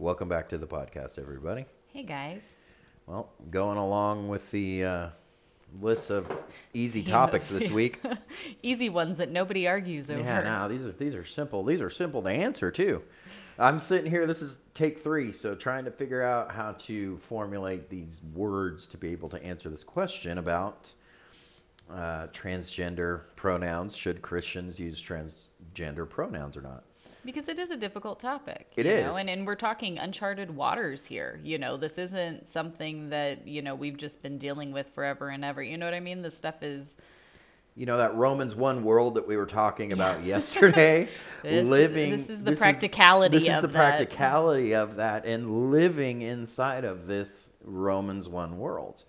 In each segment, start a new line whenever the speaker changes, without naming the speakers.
Welcome back to the podcast, everybody.
Hey guys.
Well, going along with the uh, list of easy topics this week.
Easy ones that nobody argues over.
Yeah, no, these are these are simple. These are simple to answer too. I'm sitting here. This is take three, so trying to figure out how to formulate these words to be able to answer this question about uh, transgender pronouns. Should Christians use transgender pronouns or not?
Because it is a difficult topic.
It
you
is.
know, And, and we're talking uncharted waters here. You know, this isn't something that, you know, we've just been dealing with forever and ever. You know what I mean? This stuff is
You know that Romans one world that we were talking about yesterday.
This-
living.
this is the practicality
This is the
that.
practicality of that, and living inside of this Romans one world.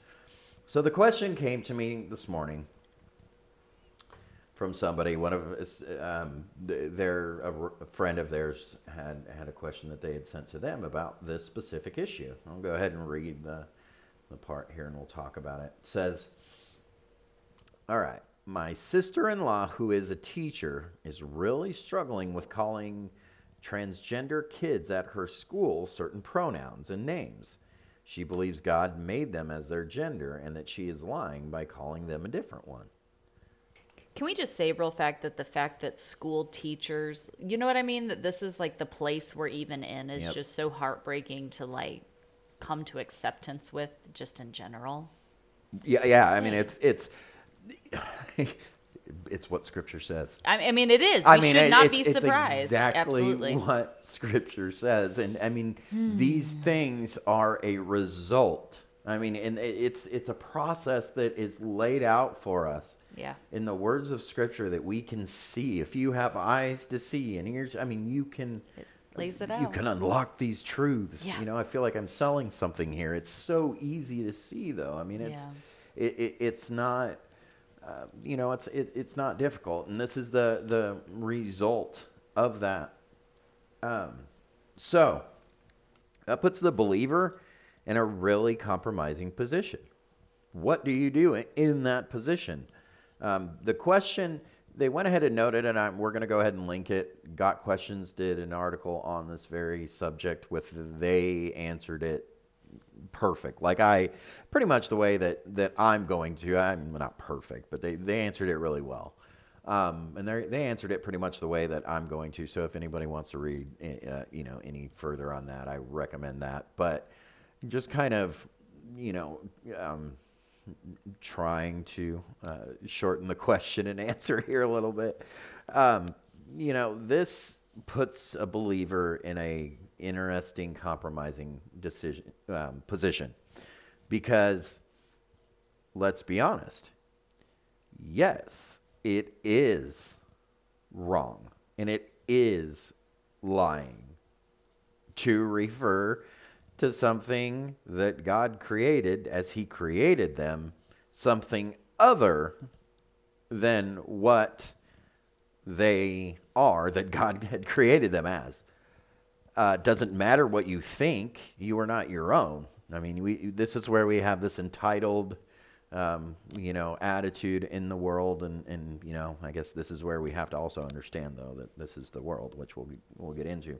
So the question came to me this morning from somebody. One of um, their a, friend of theirs had had a question that they had sent to them about this specific issue. I'll go ahead and read the the part here, and we'll talk about it. It says. All right. My sister in law, who is a teacher, is really struggling with calling transgender kids at her school certain pronouns and names. She believes God made them as their gender and that she is lying by calling them a different one.
Can we just say real fact that the fact that school teachers, you know what I mean, that this is like the place we're even in is
Yep.
just so heartbreaking to like come to acceptance with just in general.
Yeah, yeah. I mean, it's it's it's what Scripture says.
I, I mean, it is.
I mean,
should
it-
not
it's,
be
it's
surprised.
exactly
Absolutely.
what Scripture says, and I mean, hmm. these things are a result. I mean, and it's it's a process that is laid out for us
Yeah.
in the words of Scripture that we can see. If you have eyes to see and ears, I mean, you can
It lays it out.
you can unlock these truths.
Yeah.
You know, I feel like I'm selling something here. It's so easy to see, though. I mean, it's it, it, it's not. Uh, you know, it's it, it's not difficult, and this is the the result of that. Um, so that puts the believer in a really compromising position. What do you do in that position? Um, the question they went ahead and noted, and I'm, we're going to go ahead and link it. Got questions did an article on this very subject with they answered it perfect. Like I, pretty much the way that that I'm going to. I'm not perfect, but they they answered it really well. Um, and they they answered it pretty much the way that I'm going to. So if anybody wants to read, uh, you know, any further on that, I recommend that. But just kind of, you know, um, trying to uh, shorten the question and answer here a little bit. Um, you know, this puts a believer in a interesting, compromising decision um, position because let's be honest. Yes, it is wrong and it is lying to refer to something that God created as He created them, something other than what they are that God had created them as. Uh, doesn't matter what you think, you are not your own. I mean, we, this is where we have this entitled, um, you know, attitude in the world, and, and you know, I guess this is where we have to also understand, though, that this is the world, which we'll we'll get into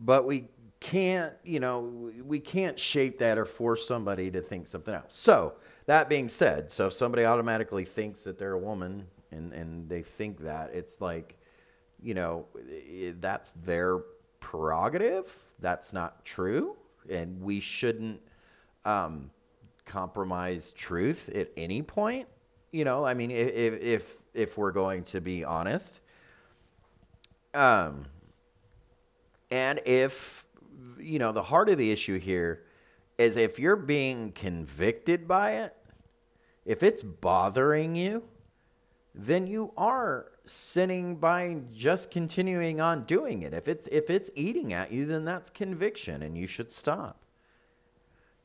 but we can't you know we can't shape that or force somebody to think something else. So that being said so if somebody automatically thinks that they're a woman and and they think that it's like you know that's their prerogative that's not true and we shouldn't um, compromise truth at any point you know? I mean if if if we're going to be honest um and if, you know, the heart of the issue here is if you're being convicted by it, if it's bothering you, then you are sinning by just continuing on doing it. If it's if it's eating at you, then that's conviction and you should stop.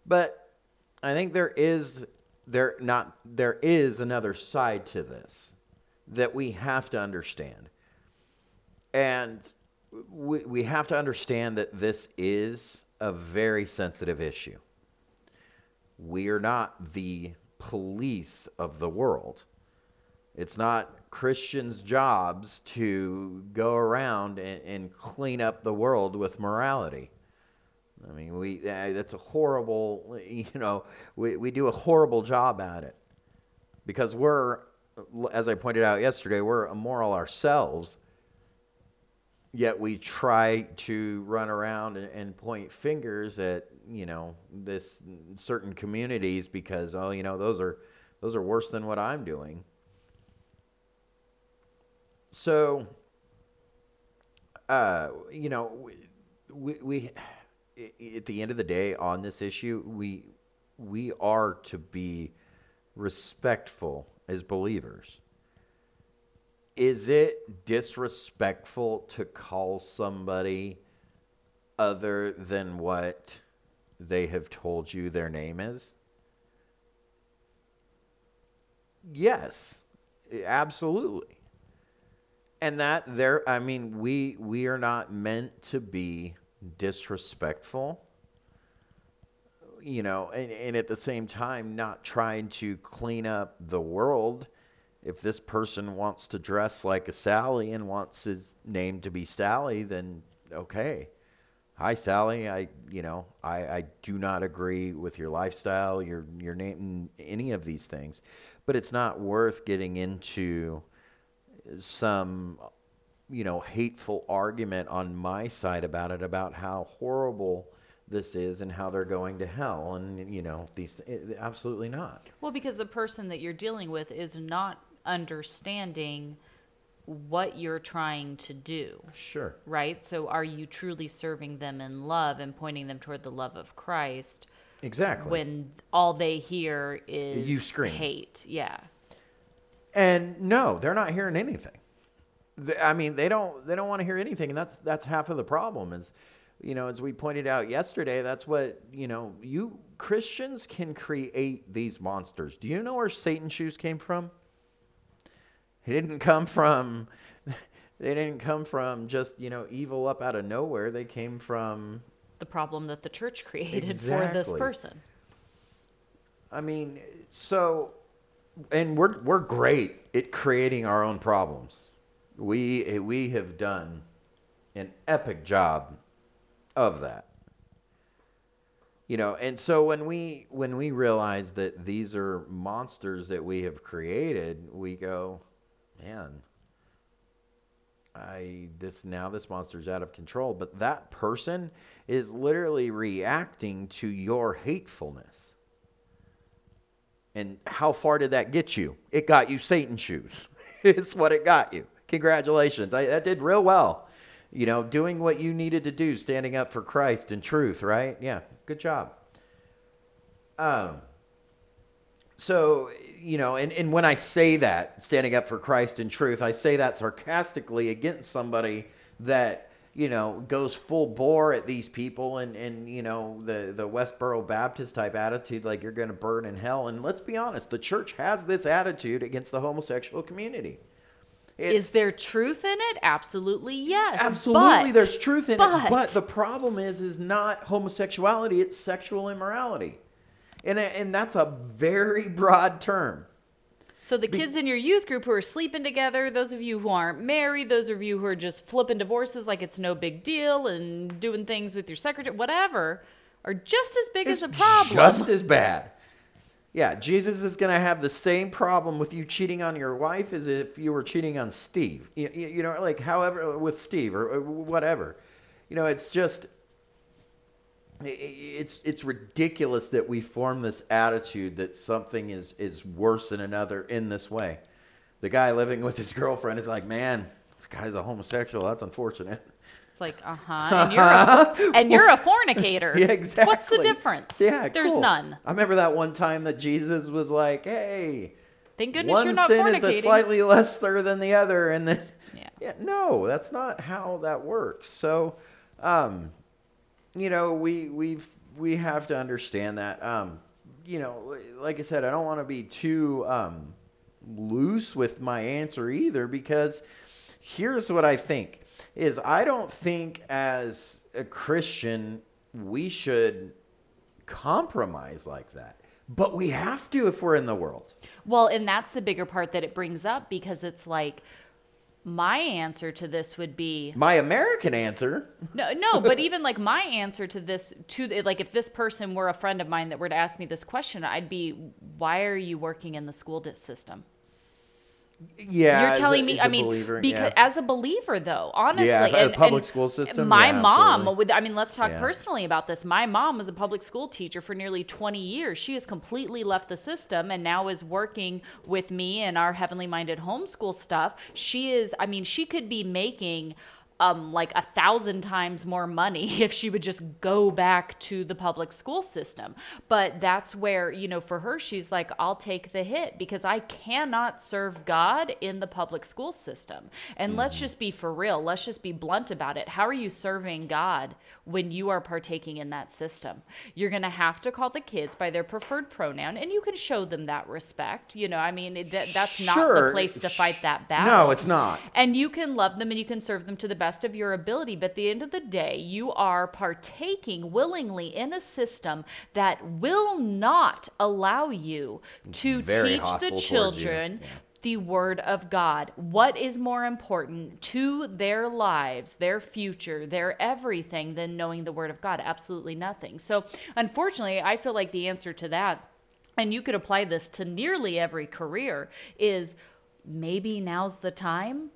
But I think there is there not there is another side to this that we have to understand. And we, we have to understand that this is a very sensitive issue. We are not the police of the world. It's not Christians' jobs to go around and, and clean up the world with morality. I mean, we uh, that's a horrible, you know, we, we do a horrible job at it because we're, as I pointed out yesterday, we're immoral ourselves. Yet we try to run around and, and point fingers at you know this certain communities because oh you know those are those are worse than what I'm doing. So, uh, you know, we, we at the end of the day on this issue, we we are to be respectful as believers. Is it disrespectful to call somebody other than what they have told you their name is? Yes, absolutely. And that there I mean we we are not meant to be disrespectful you know and, and at the same time not trying to clean up the world if this person wants to dress like a sally and wants his name to be sally then okay hi sally i you know i i do not agree with your lifestyle your your name any of these things but it's not worth getting into some you know, hateful argument on my side about it, about how horrible this is and how they're going to hell. And, you know, these, eh, absolutely not.
Well, because the person that you're dealing with is not understanding what you're trying to do.
Sure.
Right? So are you truly serving them in love and pointing them toward the love of Christ?
Exactly.
When all they hear is
you scream
hate. Yeah.
And no, they're not hearing anything. I mean, they don't they don't want to hear anything, and that's that's half of the problem. Is you know, as we pointed out yesterday, that's what you know. You Christians can create these monsters. Do you know where Satan shoes came from? He didn't come from. They didn't come from just you know evil up out of nowhere. They came from
the problem that the church created exactly. for this person.
I mean, so, and we're we're great at creating our own problems we we have done an epic job of that you know and so when we when we realize that these are monsters that we have created we go man i this now this monster's out of control but that person is literally reacting to your hatefulness and how far did that get you it got you satan shoes it's what it got you Congratulations. I, that did real well. You know, doing what you needed to do, standing up for Christ and truth, right? Yeah, good job. Um, so, you know, and, and when I say that, standing up for Christ and truth, I say that sarcastically against somebody that, you know, goes full bore at these people and, and you know, the, the Westboro Baptist type attitude, like you're going to burn in hell. And let's be honest, the church has this attitude against the homosexual community.
It's, is there truth in it? Absolutely, yes.
Absolutely, but, there's truth in but, it. But the problem is, is not homosexuality; it's sexual immorality, and and that's a very broad term.
So the kids in your youth group who are sleeping together, those of you who aren't married, those of you who are just flipping divorces like it's no big deal and doing things with your secretary, whatever, are just as big
as
a problem.
Just as bad. Yeah, Jesus is going to have the same problem with you cheating on your wife as if you were cheating on Steve. You, you know, like however, with Steve or whatever. You know, it's just, it's, it's ridiculous that we form this attitude that something is, is worse than another in this way. The guy living with his girlfriend is like, man, this guy's a homosexual. That's unfortunate.
It's like, uh huh. And you're a, and you're a fornicator.
yeah, exactly.
What's the difference?
Yeah,
there's
cool.
none.
I remember that one time that Jesus was like, "Hey,
thank goodness
one
you're not
sin
is
a slightly lesser than the other," and then yeah, yeah no, that's not how that works. So, um, you know, we we've we have to understand that. Um, you know, like I said, I don't want to be too um, loose with my answer either because here's what I think is I don't think as a Christian we should compromise like that. But we have to if we're in the world.
Well, and that's the bigger part that it brings up because it's like my answer to this would be
my American answer.
No, no, but even like my answer to this, to like if this person were a friend of mine that were to ask me this question, I'd be, why are you working in the school system?
Yeah,
you're telling
a,
me. I mean,
believer,
because
yeah.
as a believer, though, honestly,
yeah,
and,
a public school system.
My
yeah,
mom,
absolutely.
with, I mean, let's talk
Yeah.
personally about this. My mom was a public school teacher for nearly 20 years. She has completely left the system and now is working with me and our heavenly minded homeschool stuff. She is, I mean, she could be making um, like a thousand times more money if she would just go back to the public school system. But that's where, you know, for her, she's like, I'll take the hit because I cannot serve God in the public school system. And let's just be for real, let's just be blunt about it. How are you serving God when you are partaking in that system? You're going to have to call the kids by their preferred pronoun and you can show them that respect. You know, I mean, that, that's not the place to fight that battle.
No, it's not.
And you can love them and you can serve them to the best of your ability. But at the end of the day, you are partaking willingly in a system that will not allow you to
very
teach the children. The word of God. What is more important to their lives, their future, their everything than knowing the word of God? Absolutely nothing. So, unfortunately, I feel like the answer to that and you could apply this to nearly every career is maybe now's the time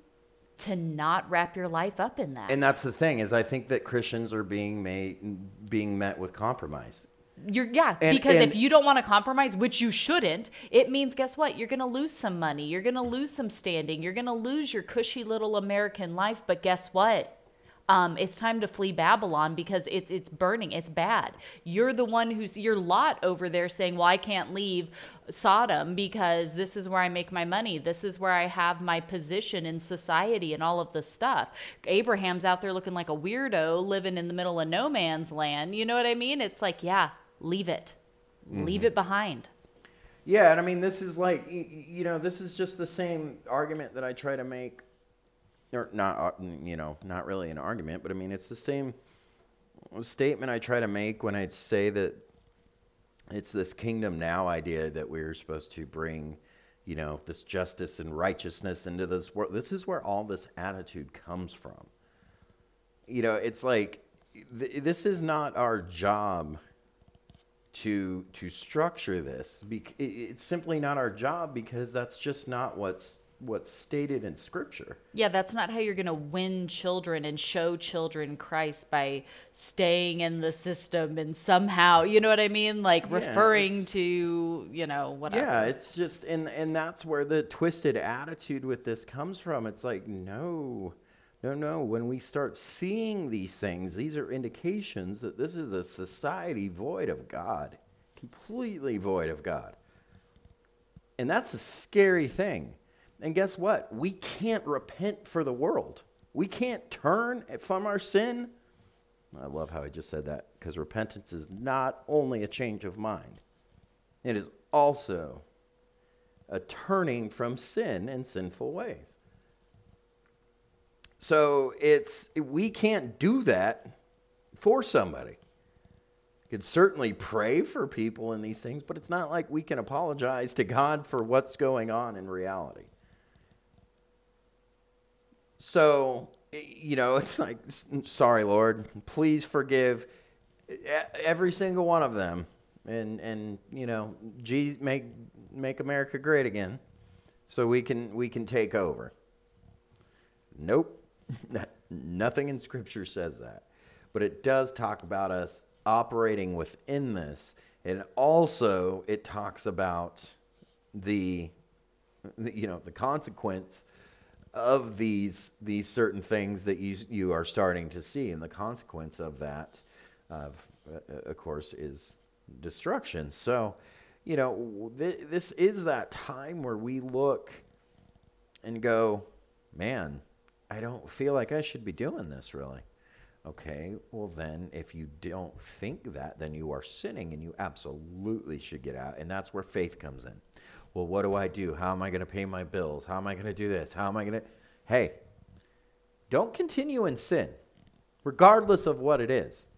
to not wrap your life up in that.
And that's the thing is, I think that Christians are being made being met with compromise.
You're yeah,
And-
because
and-
if you don't want to compromise, which you shouldn't, it means guess what? You're going to lose some money. You're going to lose some standing. You're going to lose your cushy little American life, but guess what? Um, it's time to flee Babylon because it's it's burning. It's bad. You're the one who's your lot over there saying, "Well, I can't leave Sodom because this is where I make my money. This is where I have my position in society and all of this stuff." Abraham's out there looking like a weirdo, living in the middle of no man's land. You know what I mean? It's like, yeah, leave it, leave it behind.
Yeah, and I mean, this is like, you know, this is just the same argument that I try to make, or not, uh, you know, not really an argument, but I mean, it's the same statement I try to make when I say that it's this kingdom now idea that we're supposed to bring, you know, this justice and righteousness into this world. This is where all this attitude comes from. You know, it's like, th- this is not our job to to structure this. It's simply not our job because that's just not what's what's stated in Scripture.
Yeah, that's not how you're going to win children and show children Christ by staying in the system and somehow, you know what I mean? Like
Yeah,
referring to, you know, whatever.
Yeah, it's just and and that's where the twisted attitude with this comes from. It's like no. No, no. When we start seeing these things, these are indications that this is a society void of God, completely void of God. And that's a scary thing. And guess what? We can't repent for the world. We can't turn from our sin. I love how I just said that because repentance is not only a change of mind, it is also a turning from sin and sinful ways. So it's we can't do that for somebody. You could certainly pray for people in these things, but it's not like we can apologize to God for what's going on in reality. So, eh, you know, it's like, sorry, Lord, please forgive e- every single one of them, and and you know, Jesus, make make America great again, so we can we can take over. Nope, nothing in Scripture says that, but it does talk about us operating within this, and also it talks about the you know the consequence of these these certain things that you you are starting to see, and the consequence of that, of uh, of course, is destruction. So, you know, th- this is that time where we look and go, man, I don't feel like I should be doing this really. Okay, well then, if you don't think that, then you are sinning, and you absolutely should get out, and that's where faith comes in well, what do I do? How am I going to pay my bills? How am I going to do this? How am I going to. Hey, don't continue in sin, regardless of what it is.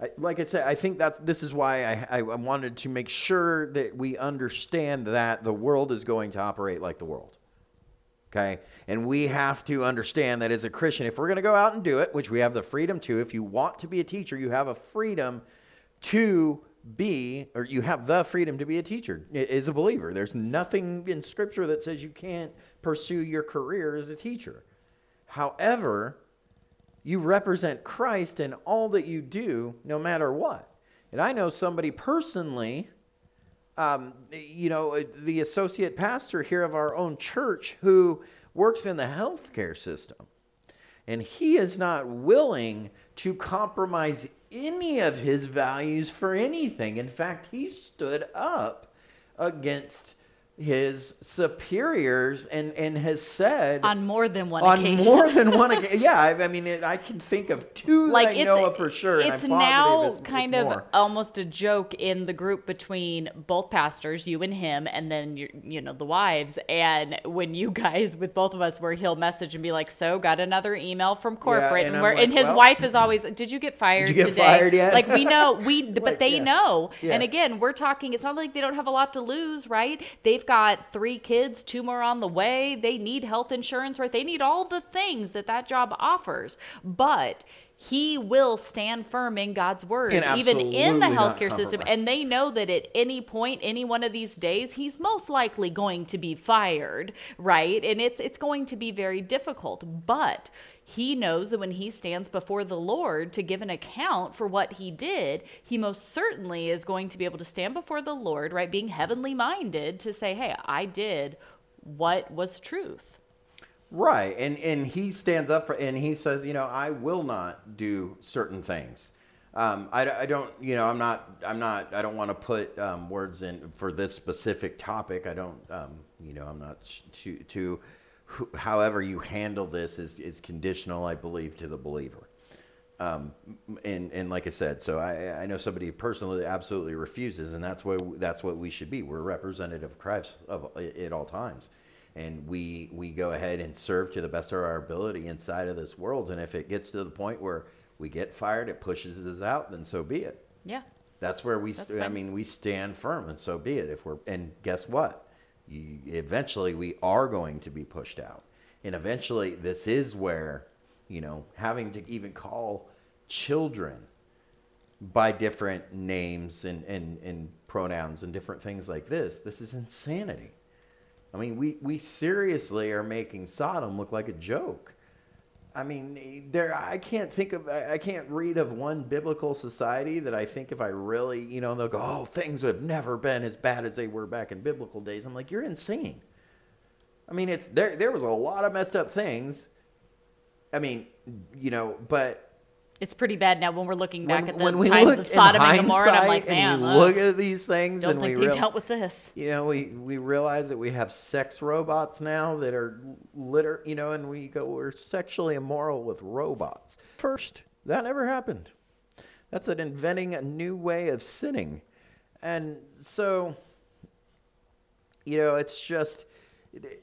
I, like I said, I think that's this is why I, I wanted to make sure that we understand that the world is going to operate like the world. Okay. And we have to understand that as a Christian, if we're going to go out and do it, which we have the freedom to, if you want to be a teacher, you have a freedom to be, or you have the freedom to be a teacher as a believer. There's nothing in Scripture that says you can't pursue your career as a teacher. However, you represent Christ in all that you do, no matter what. And I know somebody personally um, you know, the associate pastor here of our own church who works in the healthcare system. And he is not willing to compromise any of his values for anything. In fact, he stood up against his superiors and, and has said
on more than one
on
occasion.
more than one occasion. Yeah, I, I mean, it, I can think of two like that I know of for sure, positive
now
it's
kind
it's
of almost a joke in the group between both pastors, you and him, and then you you know the wives. And when you guys with both of us, where he'll message and be like, "So, got another email from corporate,"
Yeah, and
and, where
like,
and his
well-
wife is always, "Did you get fired
you get
today?"
fired yet?
Like we know we, but
Like,
they
yeah.
know.
Yeah.
And again, we're talking. It's not like they don't have a lot to lose, right? They've got three kids, two more on the way. They need health insurance, right? They need all the things that that job offers. But he will stand firm in God's word, even in the healthcare system. And they know that at any point, any one of these days, he's most likely going to be fired, right? And it's it's going to be very difficult. But he knows that when he stands before the Lord to give an account for what he did, he most certainly is going to be able to stand before the Lord, right, being heavenly minded to say, "Hey, I did what was truth."
Right, and and he stands up for, and he says, you know, I will not do certain things. Um, I, I don't, you know, I'm not, I'm not, I don't want to put um, words in for this specific topic. I don't, um, you know, I'm not sh- to to. However, you handle this is is conditional, I believe, to the believer. Um, and and like I said, so I I know somebody personally absolutely refuses, and that's what that's what we should be. We're representative of Christ of at all times, and we we go ahead and serve to the best of our ability inside of this world. And if it gets to the point where we get fired, it pushes us out, then so be it.
Yeah.
That's where we.
That's
St- I mean, we stand firm, and so be it. If we're and guess what, you, eventually we are going to be pushed out, and eventually this is where, you know, having to even call children by different names and and and pronouns and different things like this. This is insanity. I mean, we we seriously are making Sodom look like a joke. I mean, there. I can't think of. I can't read of one biblical society that I think if I really, you know, they'll go, "Oh, things have never been as bad as they were back in biblical days." I'm like, you're insane. I mean, it's there. There was a lot of messed up things. I mean, you know, but
It's pretty bad now when we're looking back
when,
at the
when we
times
look
of Sodom and Gomorrah, and I'm like, man,
and we look at these things and we real,
dealt with this.
you know, we, we realize that we have sex robots now that are litter, you know, and we go, we're sexually immoral with robots. First, that never happened. That's an inventing a new way of sinning. And so, you know, it's just, it-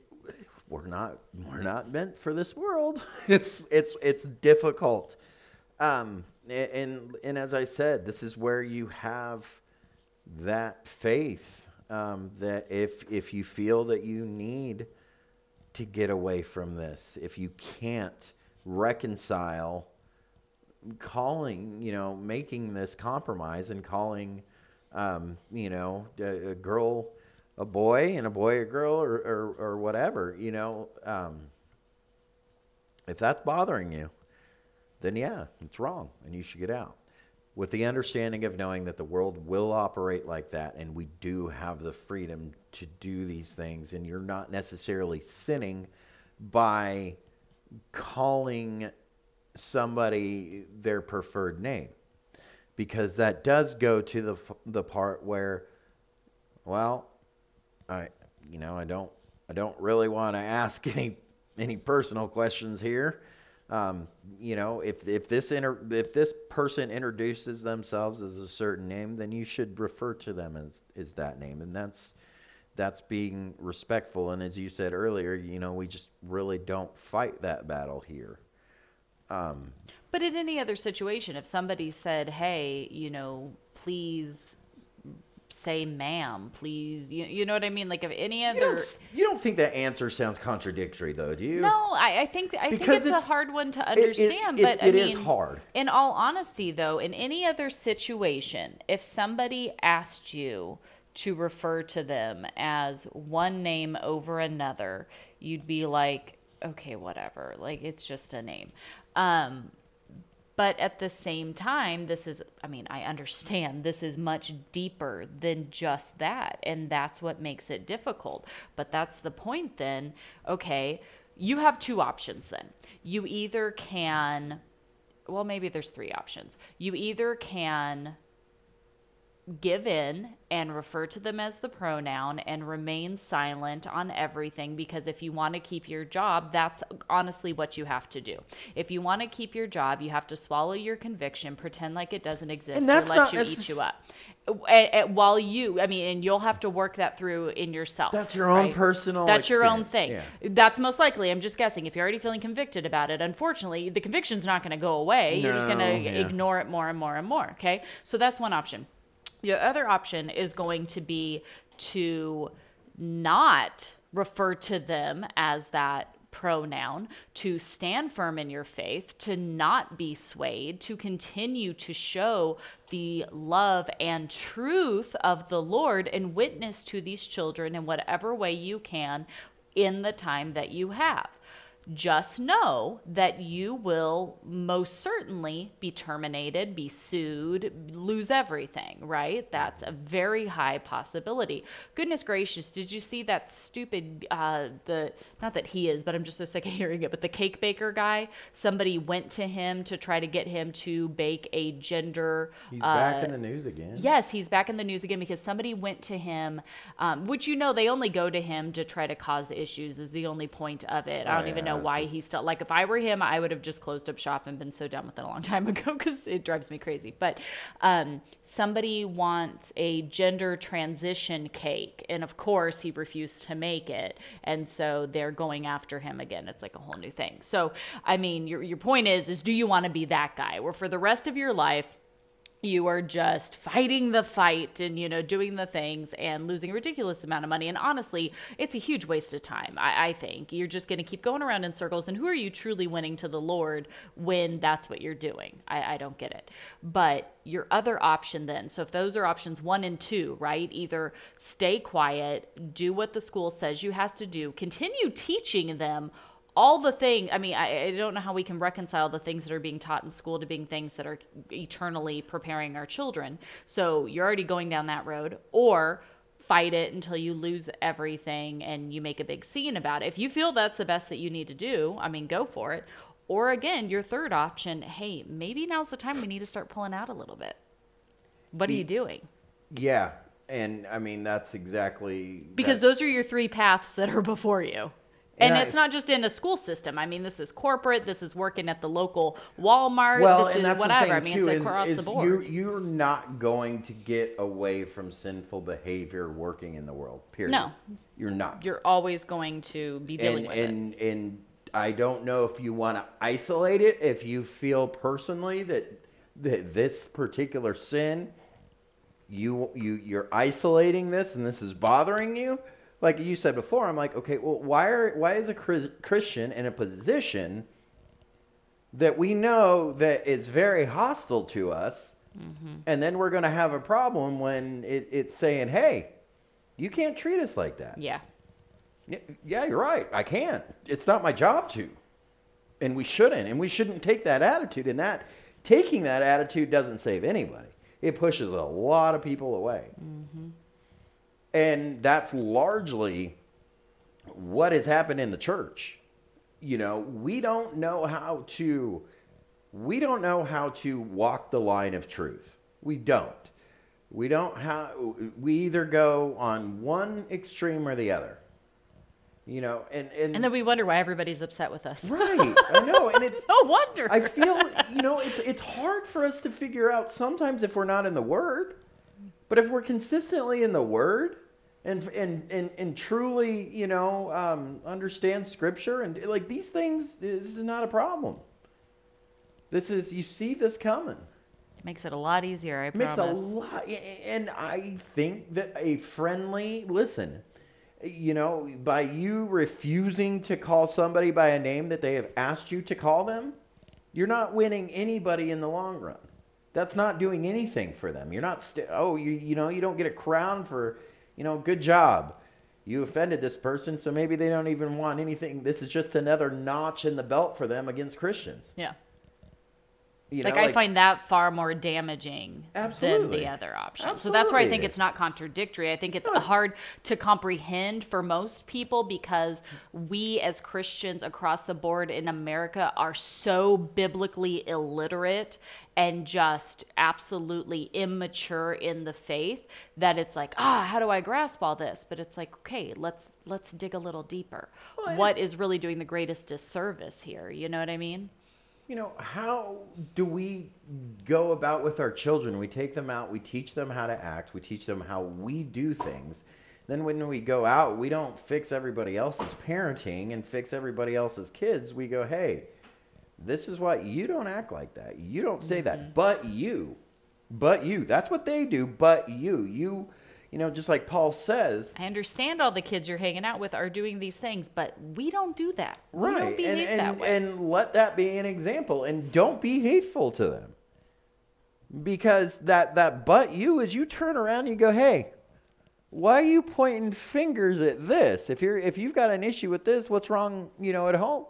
we're not, we're not meant for this world. It's, it's, it's difficult. Um, and, and as I said, this is where you have that faith um, that if if you feel that you need to get away from this, if you can't reconcile calling, you know, making this compromise and calling, um, you know, a, a girl a boy and a boy a girl or or, or whatever, you know, um, if that's bothering you, then yeah, it's wrong and you should get out. With the understanding of knowing that the world will operate like that and we do have the freedom to do these things, and you're not necessarily sinning by calling somebody their preferred name. Because that does go to the, the part where, well, I, you know, I don't, I don't really want to ask any, any personal questions here. Um, you know, if if this inter- if this person introduces themselves as a certain name, then you should refer to them as is that name, and that's that's being respectful. And as you said earlier, you know, we just really don't fight that battle here. Um,
But in any other situation, if somebody said, "Hey, you know, please say ma'am, please. You, you know what I mean? Like if any other
You don't, you don't think that answer sounds contradictory, though, do you?
No, I, I think I
Because
think it's,
it's-
a hard one to
it- it-
understand.
it-
but I
it is
mean,
hard.
In all honesty, though, in any other situation, if somebody asked you to refer to them as one name over another, you'd be like, okay, whatever. Like it's just a name. Um, but at the same time, this is, I mean, I understand this is much deeper than just that. And that's what makes it difficult. But that's the point then. Okay, you have two options then. You either can, well, maybe there's three options. You either can give in and refer to them as the pronoun and remain silent on everything because if you want to keep your job, that's honestly what you have to do. If you want to keep your job, you have to swallow your conviction, pretend like it doesn't exist,
And that's
or
not
let you eat you up. A- a- while you, I mean, and you'll have to work that through in yourself.
That's your own
right?
personal
That's your own thing.
experience.
That's most likely. I'm just guessing. If you're already feeling convicted about it, unfortunately, the conviction's not going to go away. You're just going to
yeah.
ignore it more and more and more. Okay. So that's one option. The other option is going to be to not refer to them as that pronoun, to stand firm in your faith, to not be swayed, to continue to show the love and truth of the Lord and witness to these children in whatever way you can in the time that you have just know that you will most certainly be terminated, be sued, lose everything, right? That's a very high possibility. Goodness gracious, did you see that stupid, uh, the, not that he is, but I'm just so sick of hearing it, but the cake baker guy? Somebody went to him to try to get him to bake a gender.
He's
uh,
back in the news again.
Yes, he's back in the news again because somebody went to him, um, which you know they only go to him to try to cause the issues. Is the only point of it. I
Oh,
don't even
yeah,
know why
just-
he's still like. If I were him, I would have just closed up shop and been so done with it a long time ago because it drives me crazy. But um, somebody wants a gender transition cake, and of course he refused to make it, and so they're going after him again. It's like a whole new thing. So I mean, your your point is is do you want to be that guy where for the rest of your life you are just fighting the fight and you know doing the things and losing a ridiculous amount of money. And honestly it's a huge waste of time i, I think. You're just going to keep going around in circles. And who are you truly winning to the lord when that's what you're doing? I, I don't get it. But your other option then so if those are options one and two right? Either stay quiet do what the school says you has to do continue teaching them all the thing i mean I, I don't know how we can reconcile the things that are being taught in school to being things that are eternally preparing our children. So you're already going down that road or fight it until you lose everything and you make a big scene about it. If you feel that's the best that you need to do i mean go for it. Or again your third option hey maybe now's the time we need to start pulling out a little bit. What are you doing?
Yeah, and I mean that's exactly
because
that's-
those are your three paths that are before you. And,
And I-
it's not just in a school system. I mean, this is corporate. This is working at the local Walmart.
well,
this
and
is
that's
whatever.
the
I
thing
mean,
too is,
across
is
the
you you're not going to get away from sinful behavior working in the world. Period.
No.
you're not.
You're always going to be dealing
and
with it.
and and I don't know if you want to isolate it. If you feel personally that that this particular sin, you you you're isolating this and this is bothering you. Like you said before, I'm like, okay, well, why are why is a Christian in a position that we know that is very hostile to us,
Mm-hmm.
and then we're going to have a problem when it, it's saying, hey, you can't treat us like that.
yeah.
Yeah, you're right. I can't. It's not my job to. And we shouldn't. And we shouldn't take that attitude. And that taking that attitude doesn't save anybody. It pushes a lot of people away. And that's largely what has happened in the church. You know, we don't know how to we don't know how to walk the line of truth. We don't. We don't have we either go on one extreme or the other. You know, and and,
And then we wonder why everybody's upset with us.
right. I know, and it's
no wonder.
I feel you know, it's it's hard for us to figure out sometimes if we're not in the word. But if we're consistently in the word and and and, and truly, you know, um, understand scripture and like these things this is not a problem. This is you see this coming.
It makes it a lot easier, I
Makes
promise.
a lot, and I think that a friendly listen, you know, by you refusing to call somebody by a name that they have asked you to call them, you're not winning anybody in the long run. That's not doing anything for them. You're not. St- oh, you you know, you don't get a crown for, you know, good job. You offended this person, so maybe they don't even want anything. This is just another notch in the belt for them against Christians.
Yeah.
You
like,
know,
I find that far more damaging than the other option. Absolutely. so that's why I think it's not contradictory. I think it's,
No, it's-
hard to comprehend for most people because we as Christians across the board in America are so biblically illiterate and just absolutely immature in the faith that it's like, ah, how do I grasp all this? But it's like, okay, let's let's dig a little deeper.
Well,
what is really doing the greatest disservice here? You know what I mean?
you know, how do we go about with our children? We take them out, we teach them how to act, we teach them how we do things. Then when we go out, we don't fix everybody else's parenting and fix everybody else's kids. We go, hey, this is why you don't act like that. You don't say that, mm-hmm. but you. But you. That's what they do, but you. You, you know, just like Paul says,
I understand all the kids you're hanging out with are doing these things, but we don't do that. We don't
right and
that
and,
way.
and let that be an example and don't be hateful to them because that that but you is you turn around and you go hey why are you pointing fingers at this if you're if you've got an issue with this what's wrong you know at home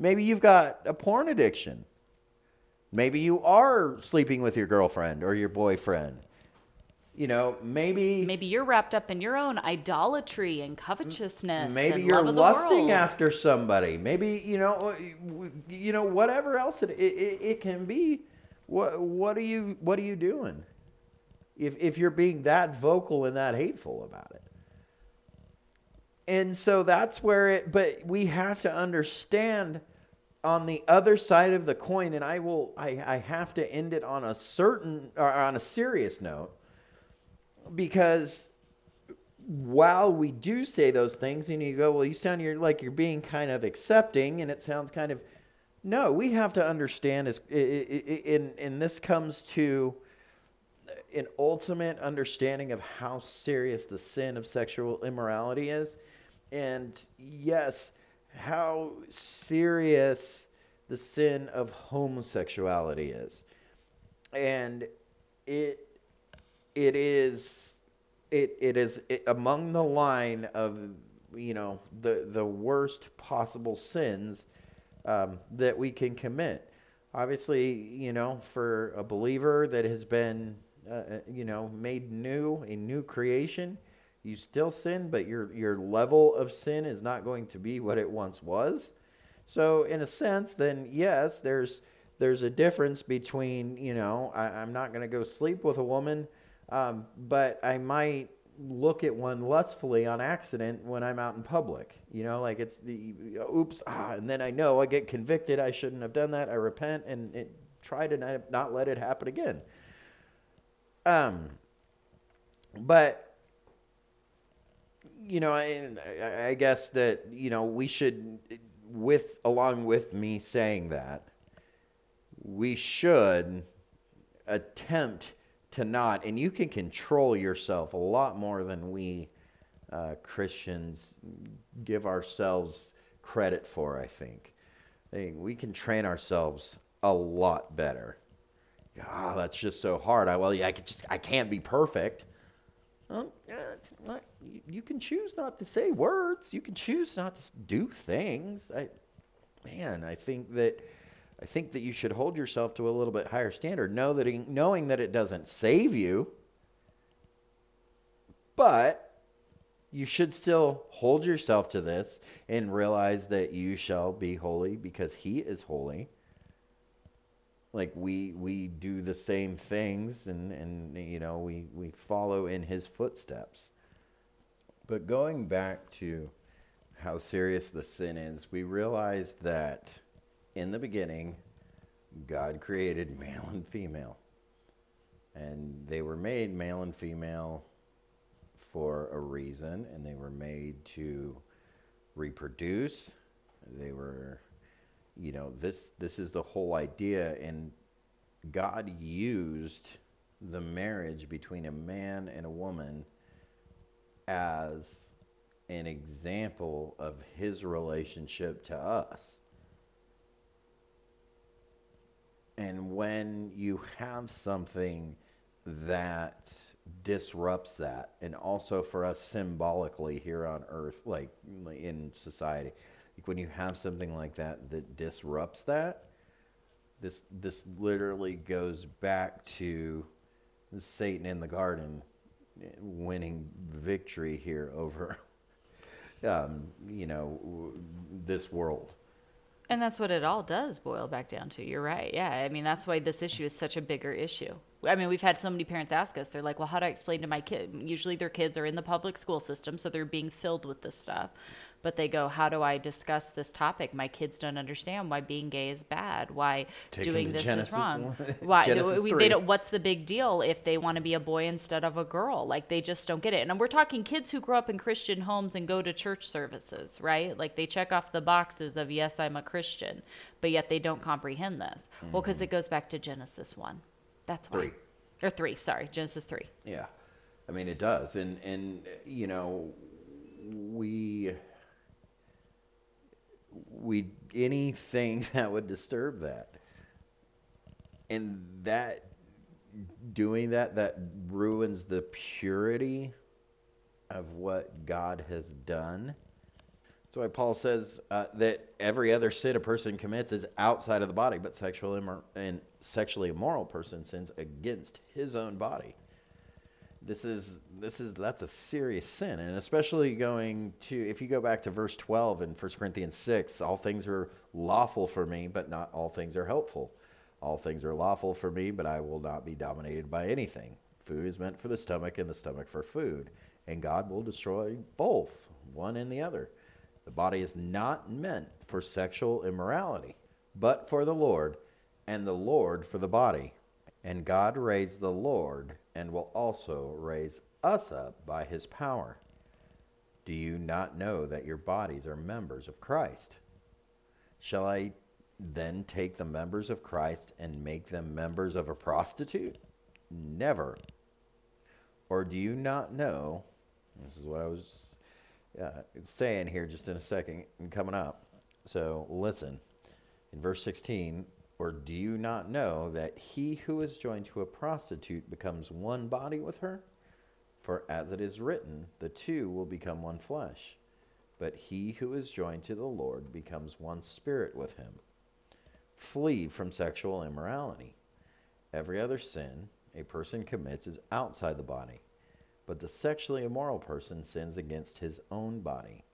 maybe you've got a porn addiction. Maybe you are sleeping with your girlfriend or your boyfriend. You know maybe
Maybe you're wrapped up in your own idolatry and covetousness.
maybe
and
you're
love of the
lusting
world.
after somebody. Maybe you know you know whatever else it, it, it can be. What what are you what are you doing? If if you're being that vocal and that hateful about it. And so that's where it but we have to understand on the other side of the coin and i will i, I have to end it on a certain or on a serious note because while we do say those things and you go well you sound you're like you're being kind of accepting and it sounds kind of no we have to understand is in and this comes to an ultimate understanding of how serious the sin of sexual immorality is. And yes how serious the sin of homosexuality is and it it is it it is it, among the line of you know the the worst possible sins um, that we can commit. Obviously, you know, for a believer that has been uh, uh, you know made new, a new creation, you still sin, but your your level of sin is not going to be what it once was. So, in a sense, then yes, there's there's a difference between you know I, I'm not going to go sleep with a woman, um, but I might look at one lustfully on accident when I'm out in public. You know, like it's the oops, ah, and then I know I get convicted. I shouldn't have done that. I repent and it, try to not, not let it happen again. Um, but you know, I, I- guess that you know we should, with along with me saying that, we should attempt to not, and you can control yourself a lot more than we uh, Christians give ourselves credit for. I think we can train ourselves a lot better. Ah, that's just so hard. I well, yeah, I could just I can't be perfect. Well, you, can choose not to say words. You can choose not to do things. I, man, I think that I think that you should hold yourself to a little bit higher standard. Know that knowing that it doesn't save you, but you should still hold yourself to this and realize that you shall be holy because He is holy like we we do the same things and and you know we we follow in his footsteps but going back to how serious the sin is we realize that in the beginning god created male and female. And they were made male and female for a reason and they were made to reproduce. They were you know this this is the whole idea and God used the marriage between a man and a woman as an example of his relationship to us. And when you have something that disrupts that, and also for us symbolically here on earth, like in society, like when you have something like that that disrupts that, this this literally goes back to Satan in the garden winning victory here over um, you know this world.
And that's what it all does boil back down to. You're right. Yeah. I mean that's why this issue is such a bigger issue. I mean we've had so many parents ask us they're like well how do i explain to my kid usually their kids are in the public school system so they're being filled with this stuff but they go, how do I discuss this topic? My kids don't understand why being gay is bad, why Taking doing this Genesis is wrong. why we, they don't, what's the big deal if they want to be a boy instead of a girl? Like they just don't get it. And we're talking kids who grow up in Christian homes and go to church services, right? Like they check off the boxes of yes, I'm a Christian, but yet they don't comprehend this. Mm-hmm. Well, because it goes back to Genesis one. That's why.
Three.
Or three, sorry, Genesis three.
Yeah, I mean it does, and and you know we we anything that would disturb that. And that doing that that ruins the purity of what god has done. That's why paul says uh, that every other sin a person commits is outside of the body but sexual immor- and sexually immoral person sins against his own body this is this is that's a serious sin. And especially going to if you go back to verse 12 in 1 corinthians 6 all things are lawful for me but not all things are helpful. All things are lawful for me but i will not be dominated by anything. Food is meant for the stomach and the stomach for food. And god will destroy both one and the other. The body is not meant for sexual immorality but for the lord and the lord for the body. And god raised the lord and will also raise us up by his power. Do you not know that your bodies are members of Christ? Shall I then take the members of Christ and make them members of a prostitute? Never. Or do you not know? This is what I was uh, saying here just in a second and coming up. So listen. In verse 16, or do you not know that he who is joined to a prostitute becomes one body with her? For as it is written, the two will become one flesh. But he who is joined to the Lord becomes one spirit with him. Flee from sexual immorality. Every other sin a person commits is outside the body, but the sexually immoral person sins against his own body.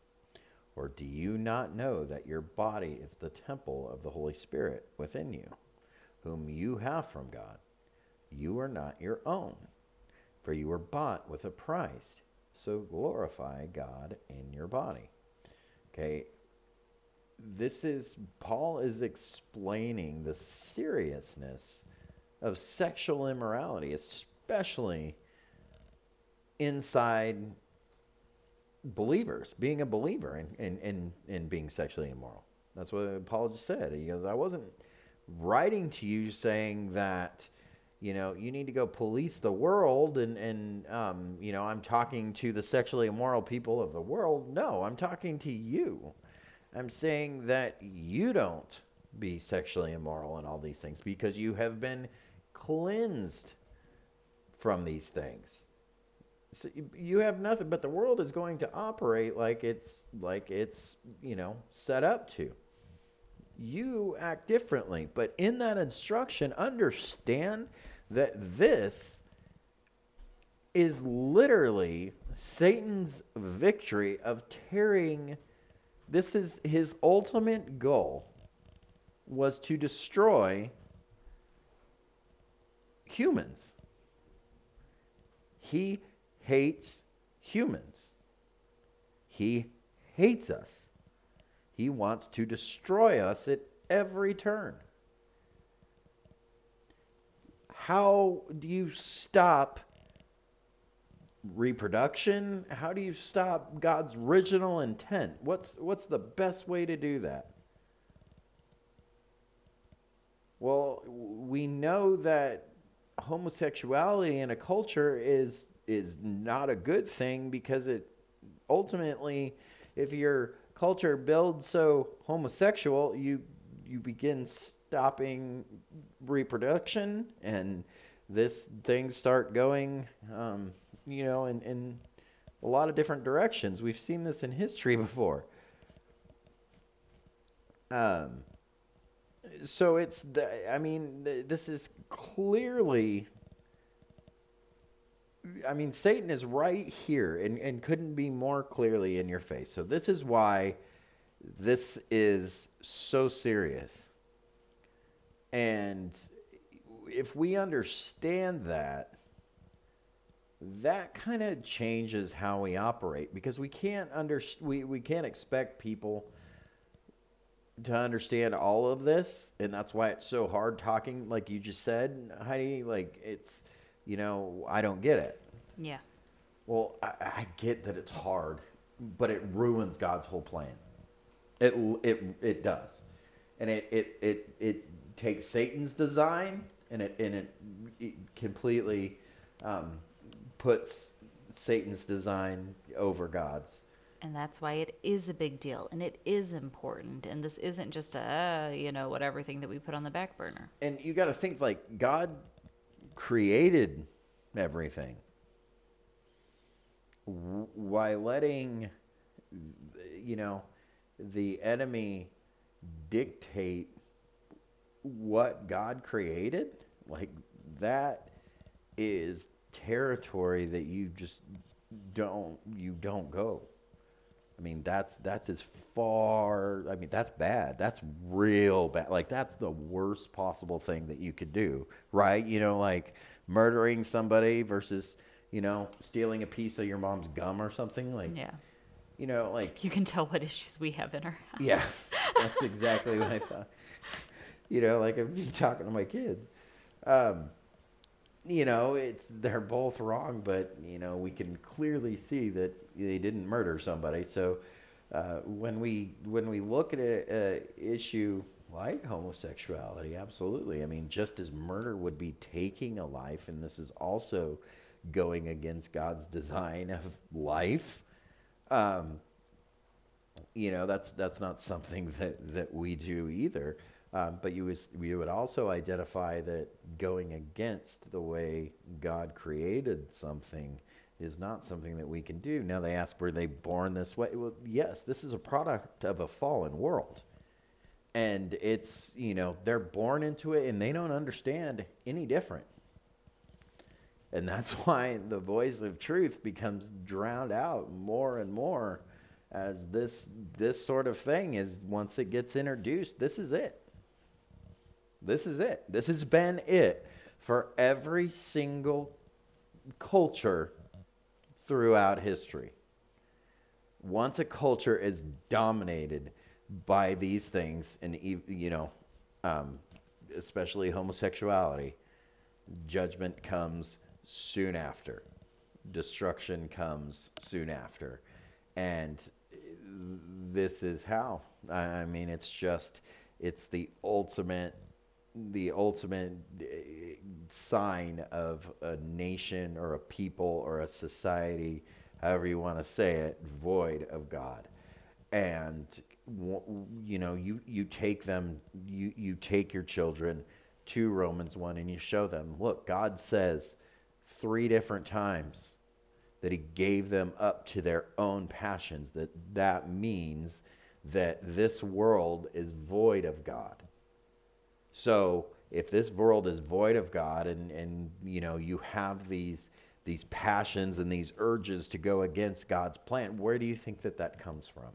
Or do you not know that your body is the temple of the Holy Spirit within you, whom you have from God? You are not your own, for you were bought with a price. So glorify God in your body. Okay, this is, Paul is explaining the seriousness of sexual immorality, especially inside believers, being a believer and in, in, in being sexually immoral. That's what Paul just said. He goes, I wasn't writing to you saying that, you know, you need to go police the world and, and um, you know, I'm talking to the sexually immoral people of the world. No, I'm talking to you. I'm saying that you don't be sexually immoral and all these things because you have been cleansed from these things so you have nothing but the world is going to operate like it's like it's you know set up to. You act differently but in that instruction understand that this is literally satan's victory of tearing this is his ultimate goal was to destroy humans. He hates humans. He hates us. He wants to destroy us at every turn. How do you stop reproduction? How do you stop God's original intent? What's what's the best way to do that? Well, we know that homosexuality in a culture is is not a good thing because it ultimately if your culture builds so homosexual, you you begin stopping reproduction and this things start going um, you know in, in a lot of different directions. We've seen this in history before. Um, so it's the, I mean, this is clearly. I mean, Satan is right here and, and couldn't be more clearly in your face. So, this is why this is so serious. And if we understand that, that kind of changes how we operate because we can't under we, we can't expect people to understand all of this and that's why it's so hard talking like you just said heidi like it's you know i don't get it
yeah
well i, I get that it's hard but it ruins god's whole plan it it it does and it it it, it takes satan's design and it and it, it completely um, puts Satan's design over God's.
And that's why it is a big deal and it is important. And this isn't just a, uh, you know, whatever thing that we put on the back burner.
And you got to think like God created everything. Why letting, you know, the enemy dictate what God created, like that is territory that you just don't you don't go. I mean, that's that's as far. I mean, that's bad. That's real bad. Like that's the worst possible thing that you could do, right? You know, like murdering somebody versus you know stealing a piece of your mom's gum or something. Like,
yeah,
you know, like
you can tell what issues we have in our house.
Yeah, that's exactly what I thought. You know, like I'm talking to my kid. Um, you know, it's they're both wrong, but you know we can clearly see that they didn't murder somebody. So uh, when we when we look at a, a issue like homosexuality, absolutely. I mean, just as murder would be taking a life, and this is also going against God's design of life. Um, you know, that's that's not something that that we do either. Um, but you, was, you would also identify that going against the way God created something is not something that we can do. Now they ask, were they born this way? Well, yes, this is a product of a fallen world. And it's, you know, they're born into it and they don't understand any different. And that's why the voice of truth becomes drowned out more and more as this this sort of thing is once it gets introduced, this is it. This is it. This has been it for every single culture throughout history. Once a culture is dominated by these things, and you know, um, especially homosexuality, judgment comes soon after. Destruction comes soon after, and this is how. I mean, it's just, it's the ultimate the ultimate uh, sign of a nation or a people or a society, however you want to say it, void of God. And you know, you you take them, you you take your children to Romans one, and you show them, look, God says three different times that He gave them up to their own passions. That that means that this world is void of God so if this world is void of God and, and you know you have these these passions and these urges to go against God's plan, where do you think that that comes from?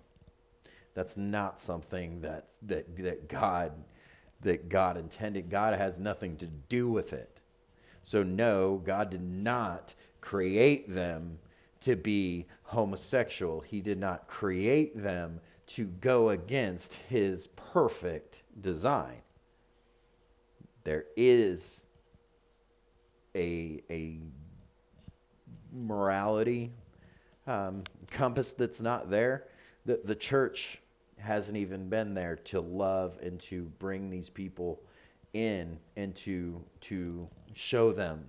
That's not something that's, that that God that God intended. God has nothing to do with it. So no, God did not create them to be homosexual. He did not create them to go against his perfect design there is a a morality um, compass that's not there. That the church hasn't even been there to love and to bring these people in and to to show them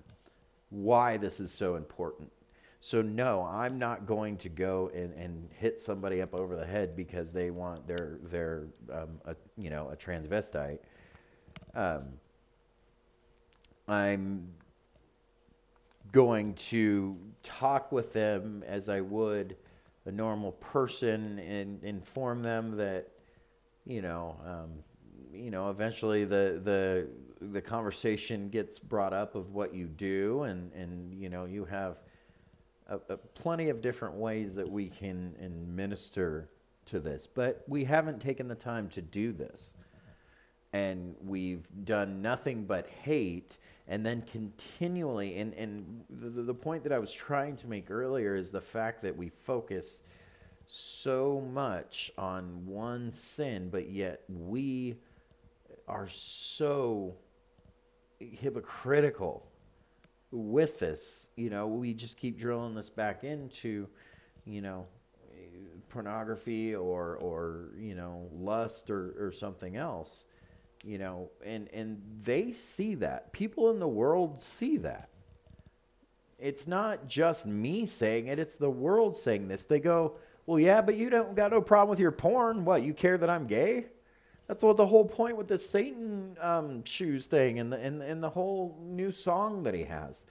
why this is so important. So no, I'm not going to go and, and hit somebody up over the head because they want their their um, a, you know a transvestite. Um, I'm going to talk with them as I would a normal person and inform them that you know um, you know eventually the the the conversation gets brought up of what you do and and you know you have a, a plenty of different ways that we can minister to this, but we haven't taken the time to do this. And we've done nothing but hate and then continually and, and the, the point that I was trying to make earlier is the fact that we focus so much on one sin, but yet we are so hypocritical with this, you know, we just keep drilling this back into, you know, pornography or or you know lust or or something else you know and and they see that people in the world see that it's not just me saying it it's the world saying this they go well yeah but you don't got no problem with your porn what you care that i'm gay that's what the whole point with the Satan um, shoes thing and the and, and the whole new song that he has.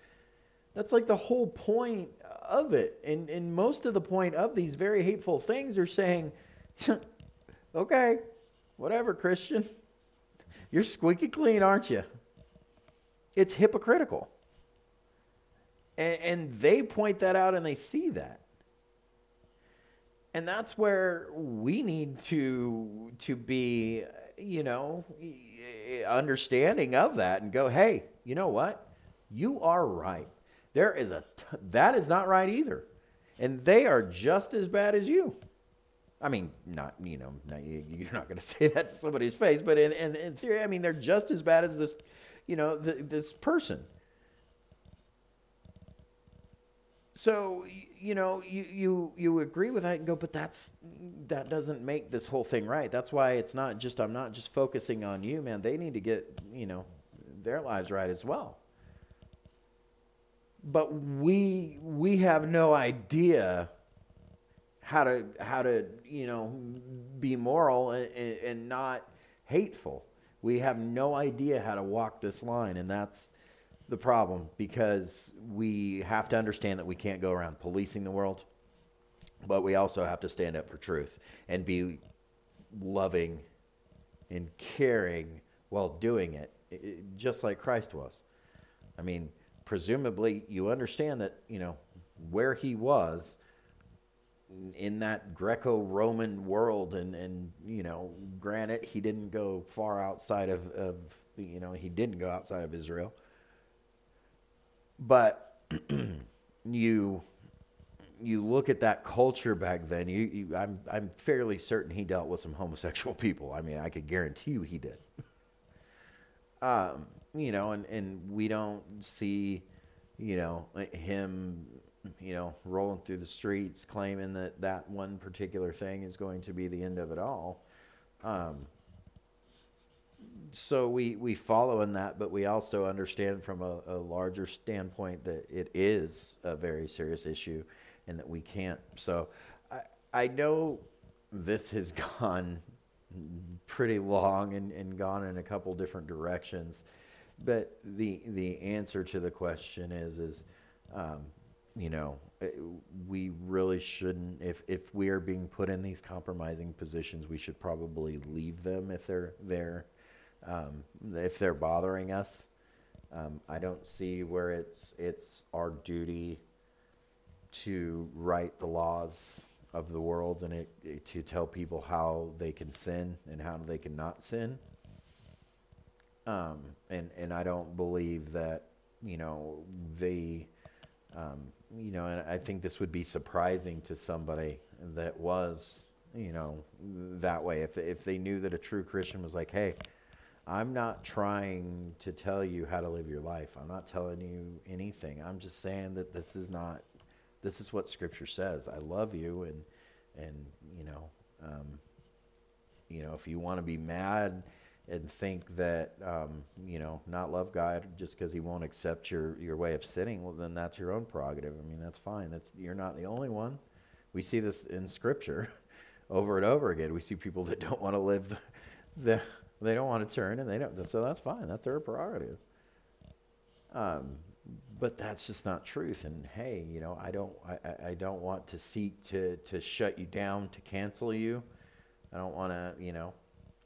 That's like the whole point of it. And and most of the point of these very hateful things are saying, okay, whatever, Christian. You're squeaky clean, aren't you? It's hypocritical. And, and they point that out and they see that. And that's where we need to to be you know understanding of that and go hey you know what? You are right. There is a t- that is not right either. And they are just as bad as you i mean not you know not, you're not going to say that to somebody's face but in, in, in theory i mean they're just as bad as this you know the, this person. So you know you, you you agree with that and go but that's that doesn't make this whole thing right. That's why it's not just i'm not just focusing on you man. They need to get you know their lives right as well. But we we have no idea how to how to you know be moral and, and not hateful we have no idea how to walk this line and that's the problem because we have to understand that we can't go around policing the world, but we also have to stand up for truth and be loving and caring while doing it, just like Christ was. I mean, presumably, you understand that, you know, where he was in that Greco-Roman world, and and you know, granted, he didn't go far outside of of you know, he didn't go outside of Israel, but you you look at that culture back then. You, you, I'm I'm fairly certain he dealt with some homosexual people. I mean, I could guarantee you he did. um, you know, and and we don't see, you know, him, you know, rolling through the streets claiming that that one particular thing is going to be the end of it all. Um, so we, we follow in that, but we also understand from a, a, larger standpoint that it is a very serious issue and that we can't. So I, I know this has gone pretty long and, and gone in a couple different directions, but the, the answer to the question is, is, um, you know, eh, we really shouldn't, if, if we are being put in these compromising positions, we should probably leave them if they're there um, if they're bothering us. Um, I don't see where it's it's our duty to write the laws of the world and it, it, to tell people how they can sin and how they can not sin. Um, and and I don't believe that you know they, um, you know, and I think this would be surprising to somebody that was you know that way if if they knew that a true Christian was like, hey I'm not trying to tell you how to live your life. I'm not telling you anything. I'm just saying that this is not this is what scripture says. I love you and and you know, um, you know, if you want to be mad and think that um, you know not love God just because He won't accept your your way of sinning, well then that's your own prerogative. I mean that's fine. That's you're not the only one. We see this in Scripture over and over again. We see people that don't want to live the, the they don't want to turn, and they don't. So that's fine. That's their prerogative. Um, but that's just not truth. And hey, you know, I don't, I, I don't want to seek to to shut you down, to cancel you. I don't want to, you know,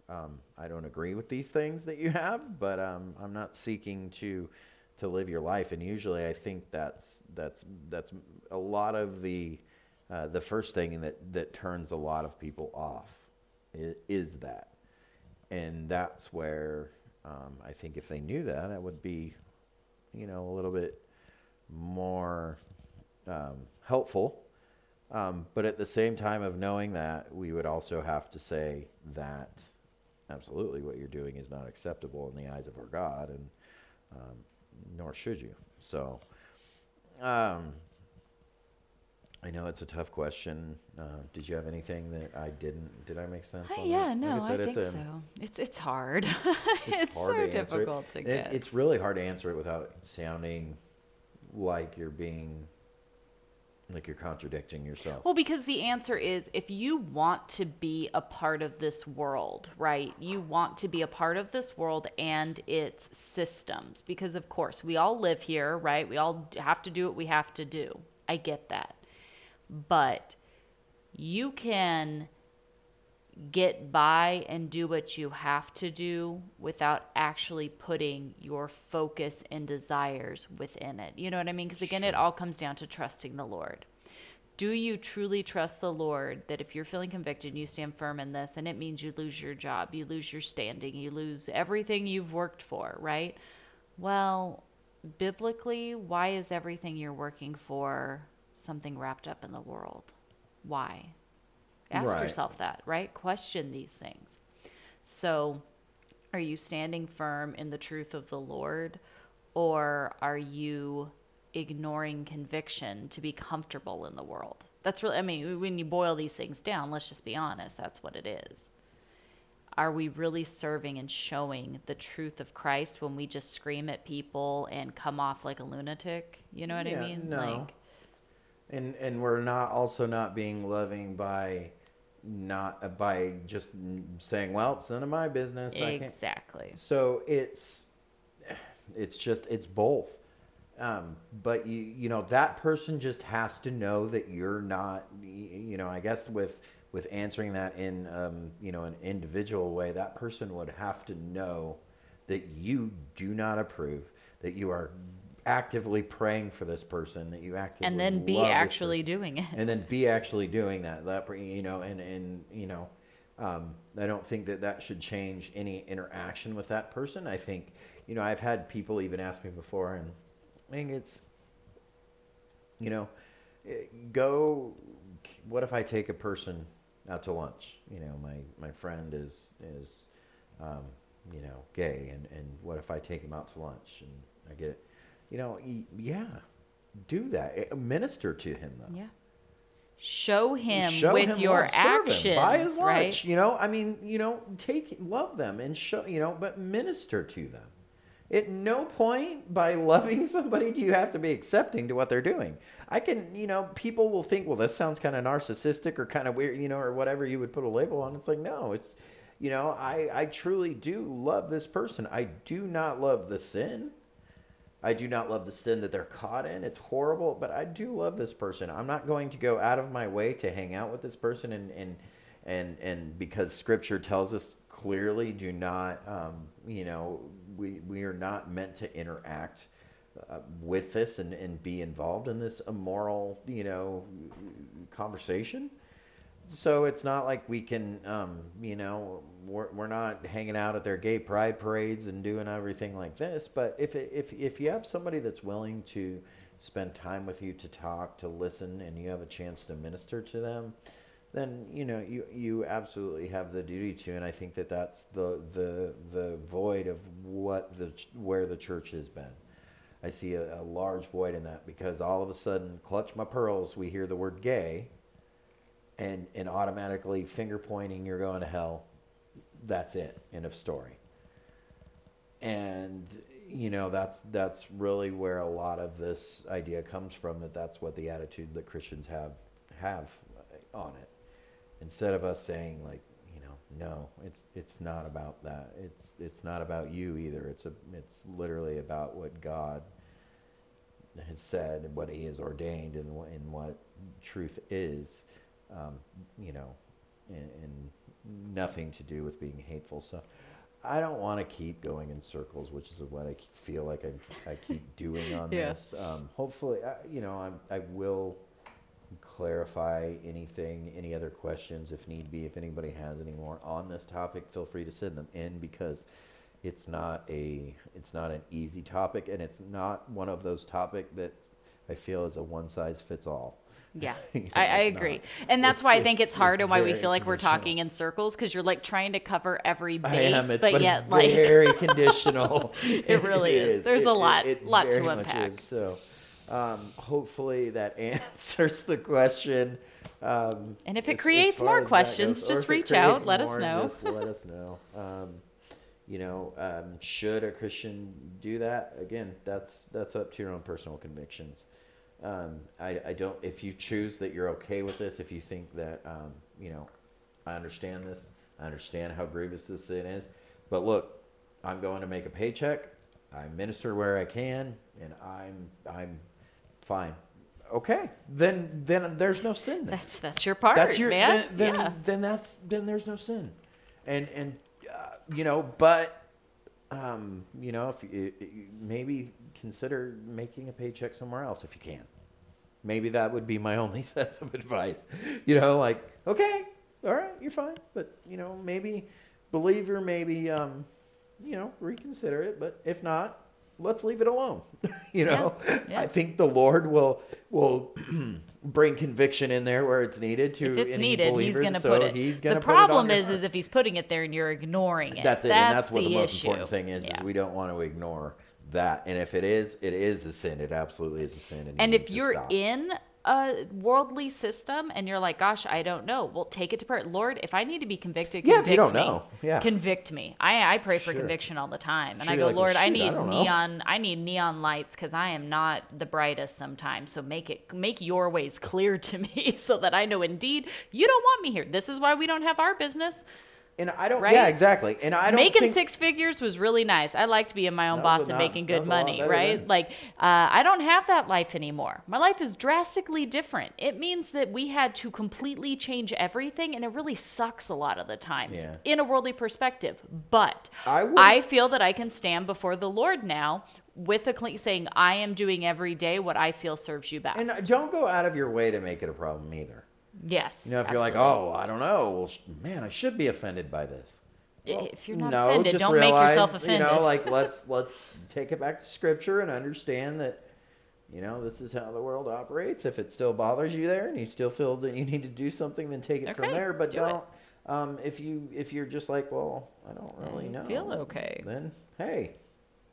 um, I don't agree with these things that you have, but um, I'm not seeking to to live your life. And usually, I think that's that's that's a lot of the uh, the first thing that that turns a lot of people off is, that, and that's where um, I think if they knew that, it would be, you know, a little bit more um, helpful. Um, but at the same time of knowing that, we would also have to say that absolutely what you're doing is not acceptable in the eyes of our God, and um, nor should you. So, um, I know it's a tough question. Uh, did you have anything that I didn't? Did I make sense? On
yeah,
that?
no,
Like I said,
I
it's
think
a,
so. It's it's hard.
It's,
it's
hard
so
to
difficult
it.
to
And it-
get.
It's really hard to answer it without sounding like you're being like you're contradicting yourself.
Well, because the answer is if you want to be a part of this world, right? You want to be a part of this world and its systems. Because, of course, we all live here, right? We all have to do what we have to do. I get that. But you can get by and do what you have to do without actually putting your focus and desires within it. You know what I mean? Because again, it all comes down to trusting the Lord. Do you truly trust the Lord that if you're feeling convicted and you stand firm in this, and it means you lose your job, you lose your standing, you lose everything you've worked for, right? Well, biblically, why is everything you're working for something wrapped up in the world? Why? Ask
Right.
yourself that, right? Question these things. So, are you standing firm in the truth of the Lord, or are you ignoring conviction to be comfortable in the world? That's really, I mean, when you boil these things down, let's just be honest, that's what it is. Are we really serving and showing the truth of Christ when we just scream at people and come off like a lunatic? You know what
Yeah,
I mean?
no.
Like,
and and we're not also not being loving by not by just saying, well, it's none of my business. I
exactly.
So it's it's just it's both. Um, but you you know that person just has to know that you're not you know I guess with with answering that in um, you know an individual way that person would have to know that you do not approve that you are actively praying for this person that you actively
And then be actually doing it.
and then be actually doing that. That you know, and and you know, um, I don't think that that should change any interaction with that person. I think you know I've had people even ask me before, and I think it's you know, eh, go. What if I take a person out to lunch? You know, my my friend is is um, you know gay, and and what if I take him out to lunch and I get it? You know, yeah, do that. Eh, Minister to him though
Yeah. Show him
show
with
him
your
love,
actions,
him, buy his lunch.
right?
You know, I mean, you know, take love them and show, you know, but minister to them. At no point by loving somebody do you have to be accepting to what they're doing. I can, you know, people will think, well, this sounds kind of narcissistic or kind of weird, you know, or whatever you would put a label on. It's like, no, it's, you know, I, I truly do love this person. I do not love the sin. I do not love the sin that they're caught in. It's horrible, but I do love this person. I'm not going to go out of my way to hang out with this person and and and and because Scripture tells us clearly, do not, um, you know, we we are not meant to interact uh, with this and and be involved in this immoral, you know, conversation. So it's not like we can, um, you know, we're, we're not hanging out at their gay pride parades and doing everything like this. But if, if, if you have somebody that's willing to spend time with you to talk, to listen, and you have a chance to minister to them, then you know you you absolutely have the duty to. And I think that that's the the the void of what the where the church has been. I see a, a large void in that because all of a sudden, clutch my pearls, we hear the word gay and and automatically finger pointing you're going to hell that's it end of story. And you know that's that's really where a lot of this idea comes from that that's what the attitude that Christians have have on it. Instead of us saying like you know no it's it's not about that. It's it's not about you either. It's a it's literally about what God has said and what he has ordained and, and what truth is um, you know and, and nothing to do with being hateful so I don't want to keep going in circles, which is what I feel like I, I keep doing on yeah. this. Um, hopefully, I, you know, I'm, I will clarify anything, any other questions if need be. If anybody has any more on this topic, feel free to send them in because it's not a it's not an easy topic, and it's not one of those topic that I feel is a one size fits all.
Yeah, you know, I, I agree, not. and that's it's, why I think it's, it's hard, and why we feel like we're talking in circles because you're like trying to cover every base, am, but, but, yet like
very conditional.
it really it is. is. There's a lot, it, lot to unpack.
So, um, hopefully that answers the question. Um,
and if it as, creates as more questions, goes, just reach out. Let more, us know.
Just let us know. Um, you know, um, should a Christian do that? Again, that's that's up to your own personal convictions. Um, I, I don't. If you choose that you're okay with this, if you think that um, you know, I understand this, I understand how grievous this sin is, but look, I'm going to make a paycheck. I minister where I can, and I'm I'm fine. Okay, then then there's no sin. Then.
That's that's your part. That's your man.
Then then,
yeah.
then that's then there's no sin, and and uh, you know, but um, you know, if you, maybe consider making a paycheck somewhere else if you can. Maybe that would be my only sense of advice. You know, like, okay, all right, you're fine, but you know, maybe believer, maybe um, you know, reconsider it. But if not, let's leave it alone. you know, yeah, yeah. I think the Lord will will bring conviction in there where it's needed to
if it's
any
needed,
believer.
He's going to
so
put it.
He's going
to put problem is, is if he's putting it there and you're ignoring it.
That's it,
that's
and that's what the,
the
most
issue.
important thing is. Yeah. Is we don't want to ignore that. And if it is, it is a sin. It absolutely is a sin.
And, and you if you're stop. in a worldly system and you're like, gosh, I don't know. Well, take it to prayer. Lord, if I need to be convicted,
yeah, if you don't
me.
know, yeah,
convict me. I, I pray for sure. conviction all the time, and sure, I go, like, Lord, well, shoot, I need I neon, I need neon lights because I am not the brightest sometimes. So make it, make your ways clear to me, so that I know indeed you don't want me here. This is why we don't have our business.
And I don't. Right? Yeah, exactly. And I don't.
Making
think,
six figures was really nice. I liked being my own boss and not, making good money. Right? Than. Like, uh, I don't have that life anymore. My life is drastically different. It means that we had to completely change everything, and it really sucks a lot of the times yeah. in a worldly perspective. But I, I feel that I can stand before the Lord now with a clean saying, "I am doing every day what I feel serves you best."
And don't go out of your way to make it a problem either.
Yes.
You know, if absolutely. you're like, oh, I don't know, well, man, I should be offended by this.
Well, if you're not no, offended, just don't realize, make yourself offended.
You know, like let's let's take it back to scripture and understand that, you know, this is how the world operates. If it still bothers you there and you still feel that you need to do something, then take it okay, from there. But do not um, if you if you're just like, well, I don't really know.
Feel okay.
Then hey,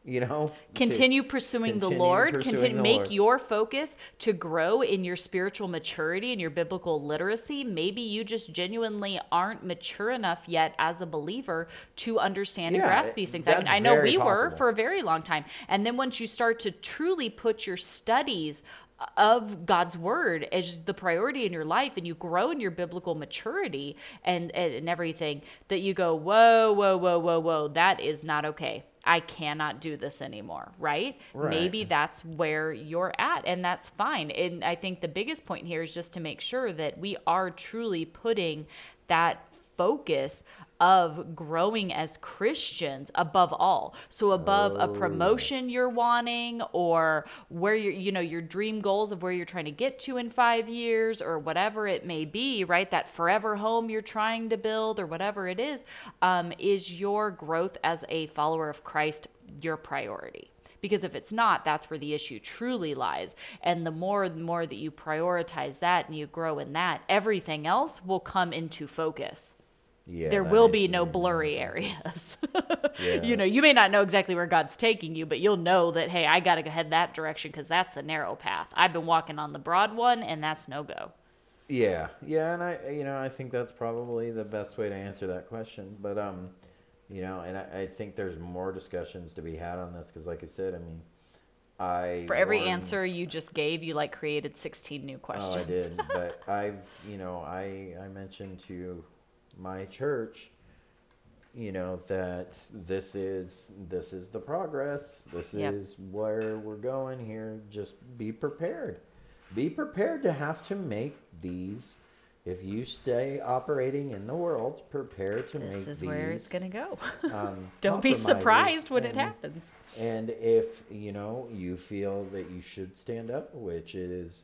you know
continue pursuing continue the lord pursuing continue the make lord. your focus to grow in your spiritual maturity and your biblical literacy maybe you just genuinely aren't mature enough yet as a believer to understand yeah, and grasp these things i mean i know we possible. were for a very long time and then once you start to truly put your studies of God's word as the priority in your life and you grow in your biblical maturity and, and, and everything that you go, whoa, whoa, whoa, whoa, whoa, that is not okay. I cannot do this anymore, right? right? Maybe that's where you're at, and that's fine. And I think the biggest point here is just to make sure that we are truly putting that focus of growing as Christians above all. So above oh. a promotion you're wanting or where you're, you know, your dream goals of where you're trying to get to in five years or whatever it may be, right? That forever home you're trying to build or whatever it is, um, is your growth as a follower of Christ your priority? because if it's not that's where the issue truly lies and the more and more that you prioritize that and you grow in that everything else will come into focus yeah, there will be no blurry areas. yeah. You know, you may not know exactly where God's taking you, but you'll know that, hey, I got to go head that direction because that's the narrow path. I've been walking on the broad one, and that's no go.
Yeah, yeah, and I, you know, I think that's probably the best way to answer that question. But um, You know, and I, I think there's more discussions to be had on this because, like I said, I mean, I
for every answer you just gave, you like created 16 new questions.
Oh, I did, but I've you know I I mentioned to my church, you know that this is this is the progress. This yep. is where we're going here. Just be prepared. Be prepared to have to make these if you stay operating in the world, prepare to
this
make
is
these.
where it's going to go. um, Don't be surprised when and, it happens.
And if you know you feel that you should stand up, which is,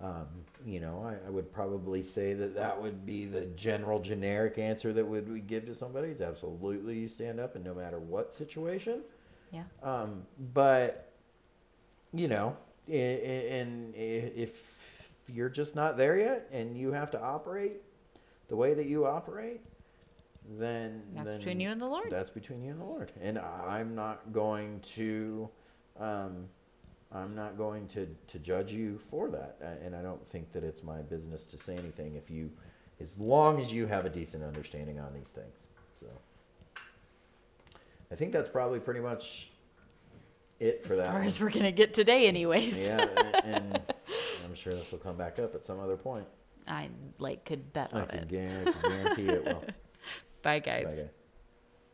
um, you know, I, I, would probably say that that would be the general generic answer that would we give to somebody is absolutely you stand up, and no matter what situation.
Yeah.
Um, but you know, and if you're just not there yet and you have to operate the way that you operate, then
that's
then
between you and the Lord.
That's between you and the Lord. And I'm not going to um, I'm not going to, to judge you for that. Uh, and I don't think that it's my business to say anything if you as long as you have a decent understanding on these things. So I think that's probably pretty much it for
as
that.
As far
one.
as we're gonna get today, anyways.
Yeah, and, I'm sure this will come back up at some other point.
I like could bet
I
on
could
it.
Guarantee, I could guarantee it will.
Bye, guys.
Bye, guys.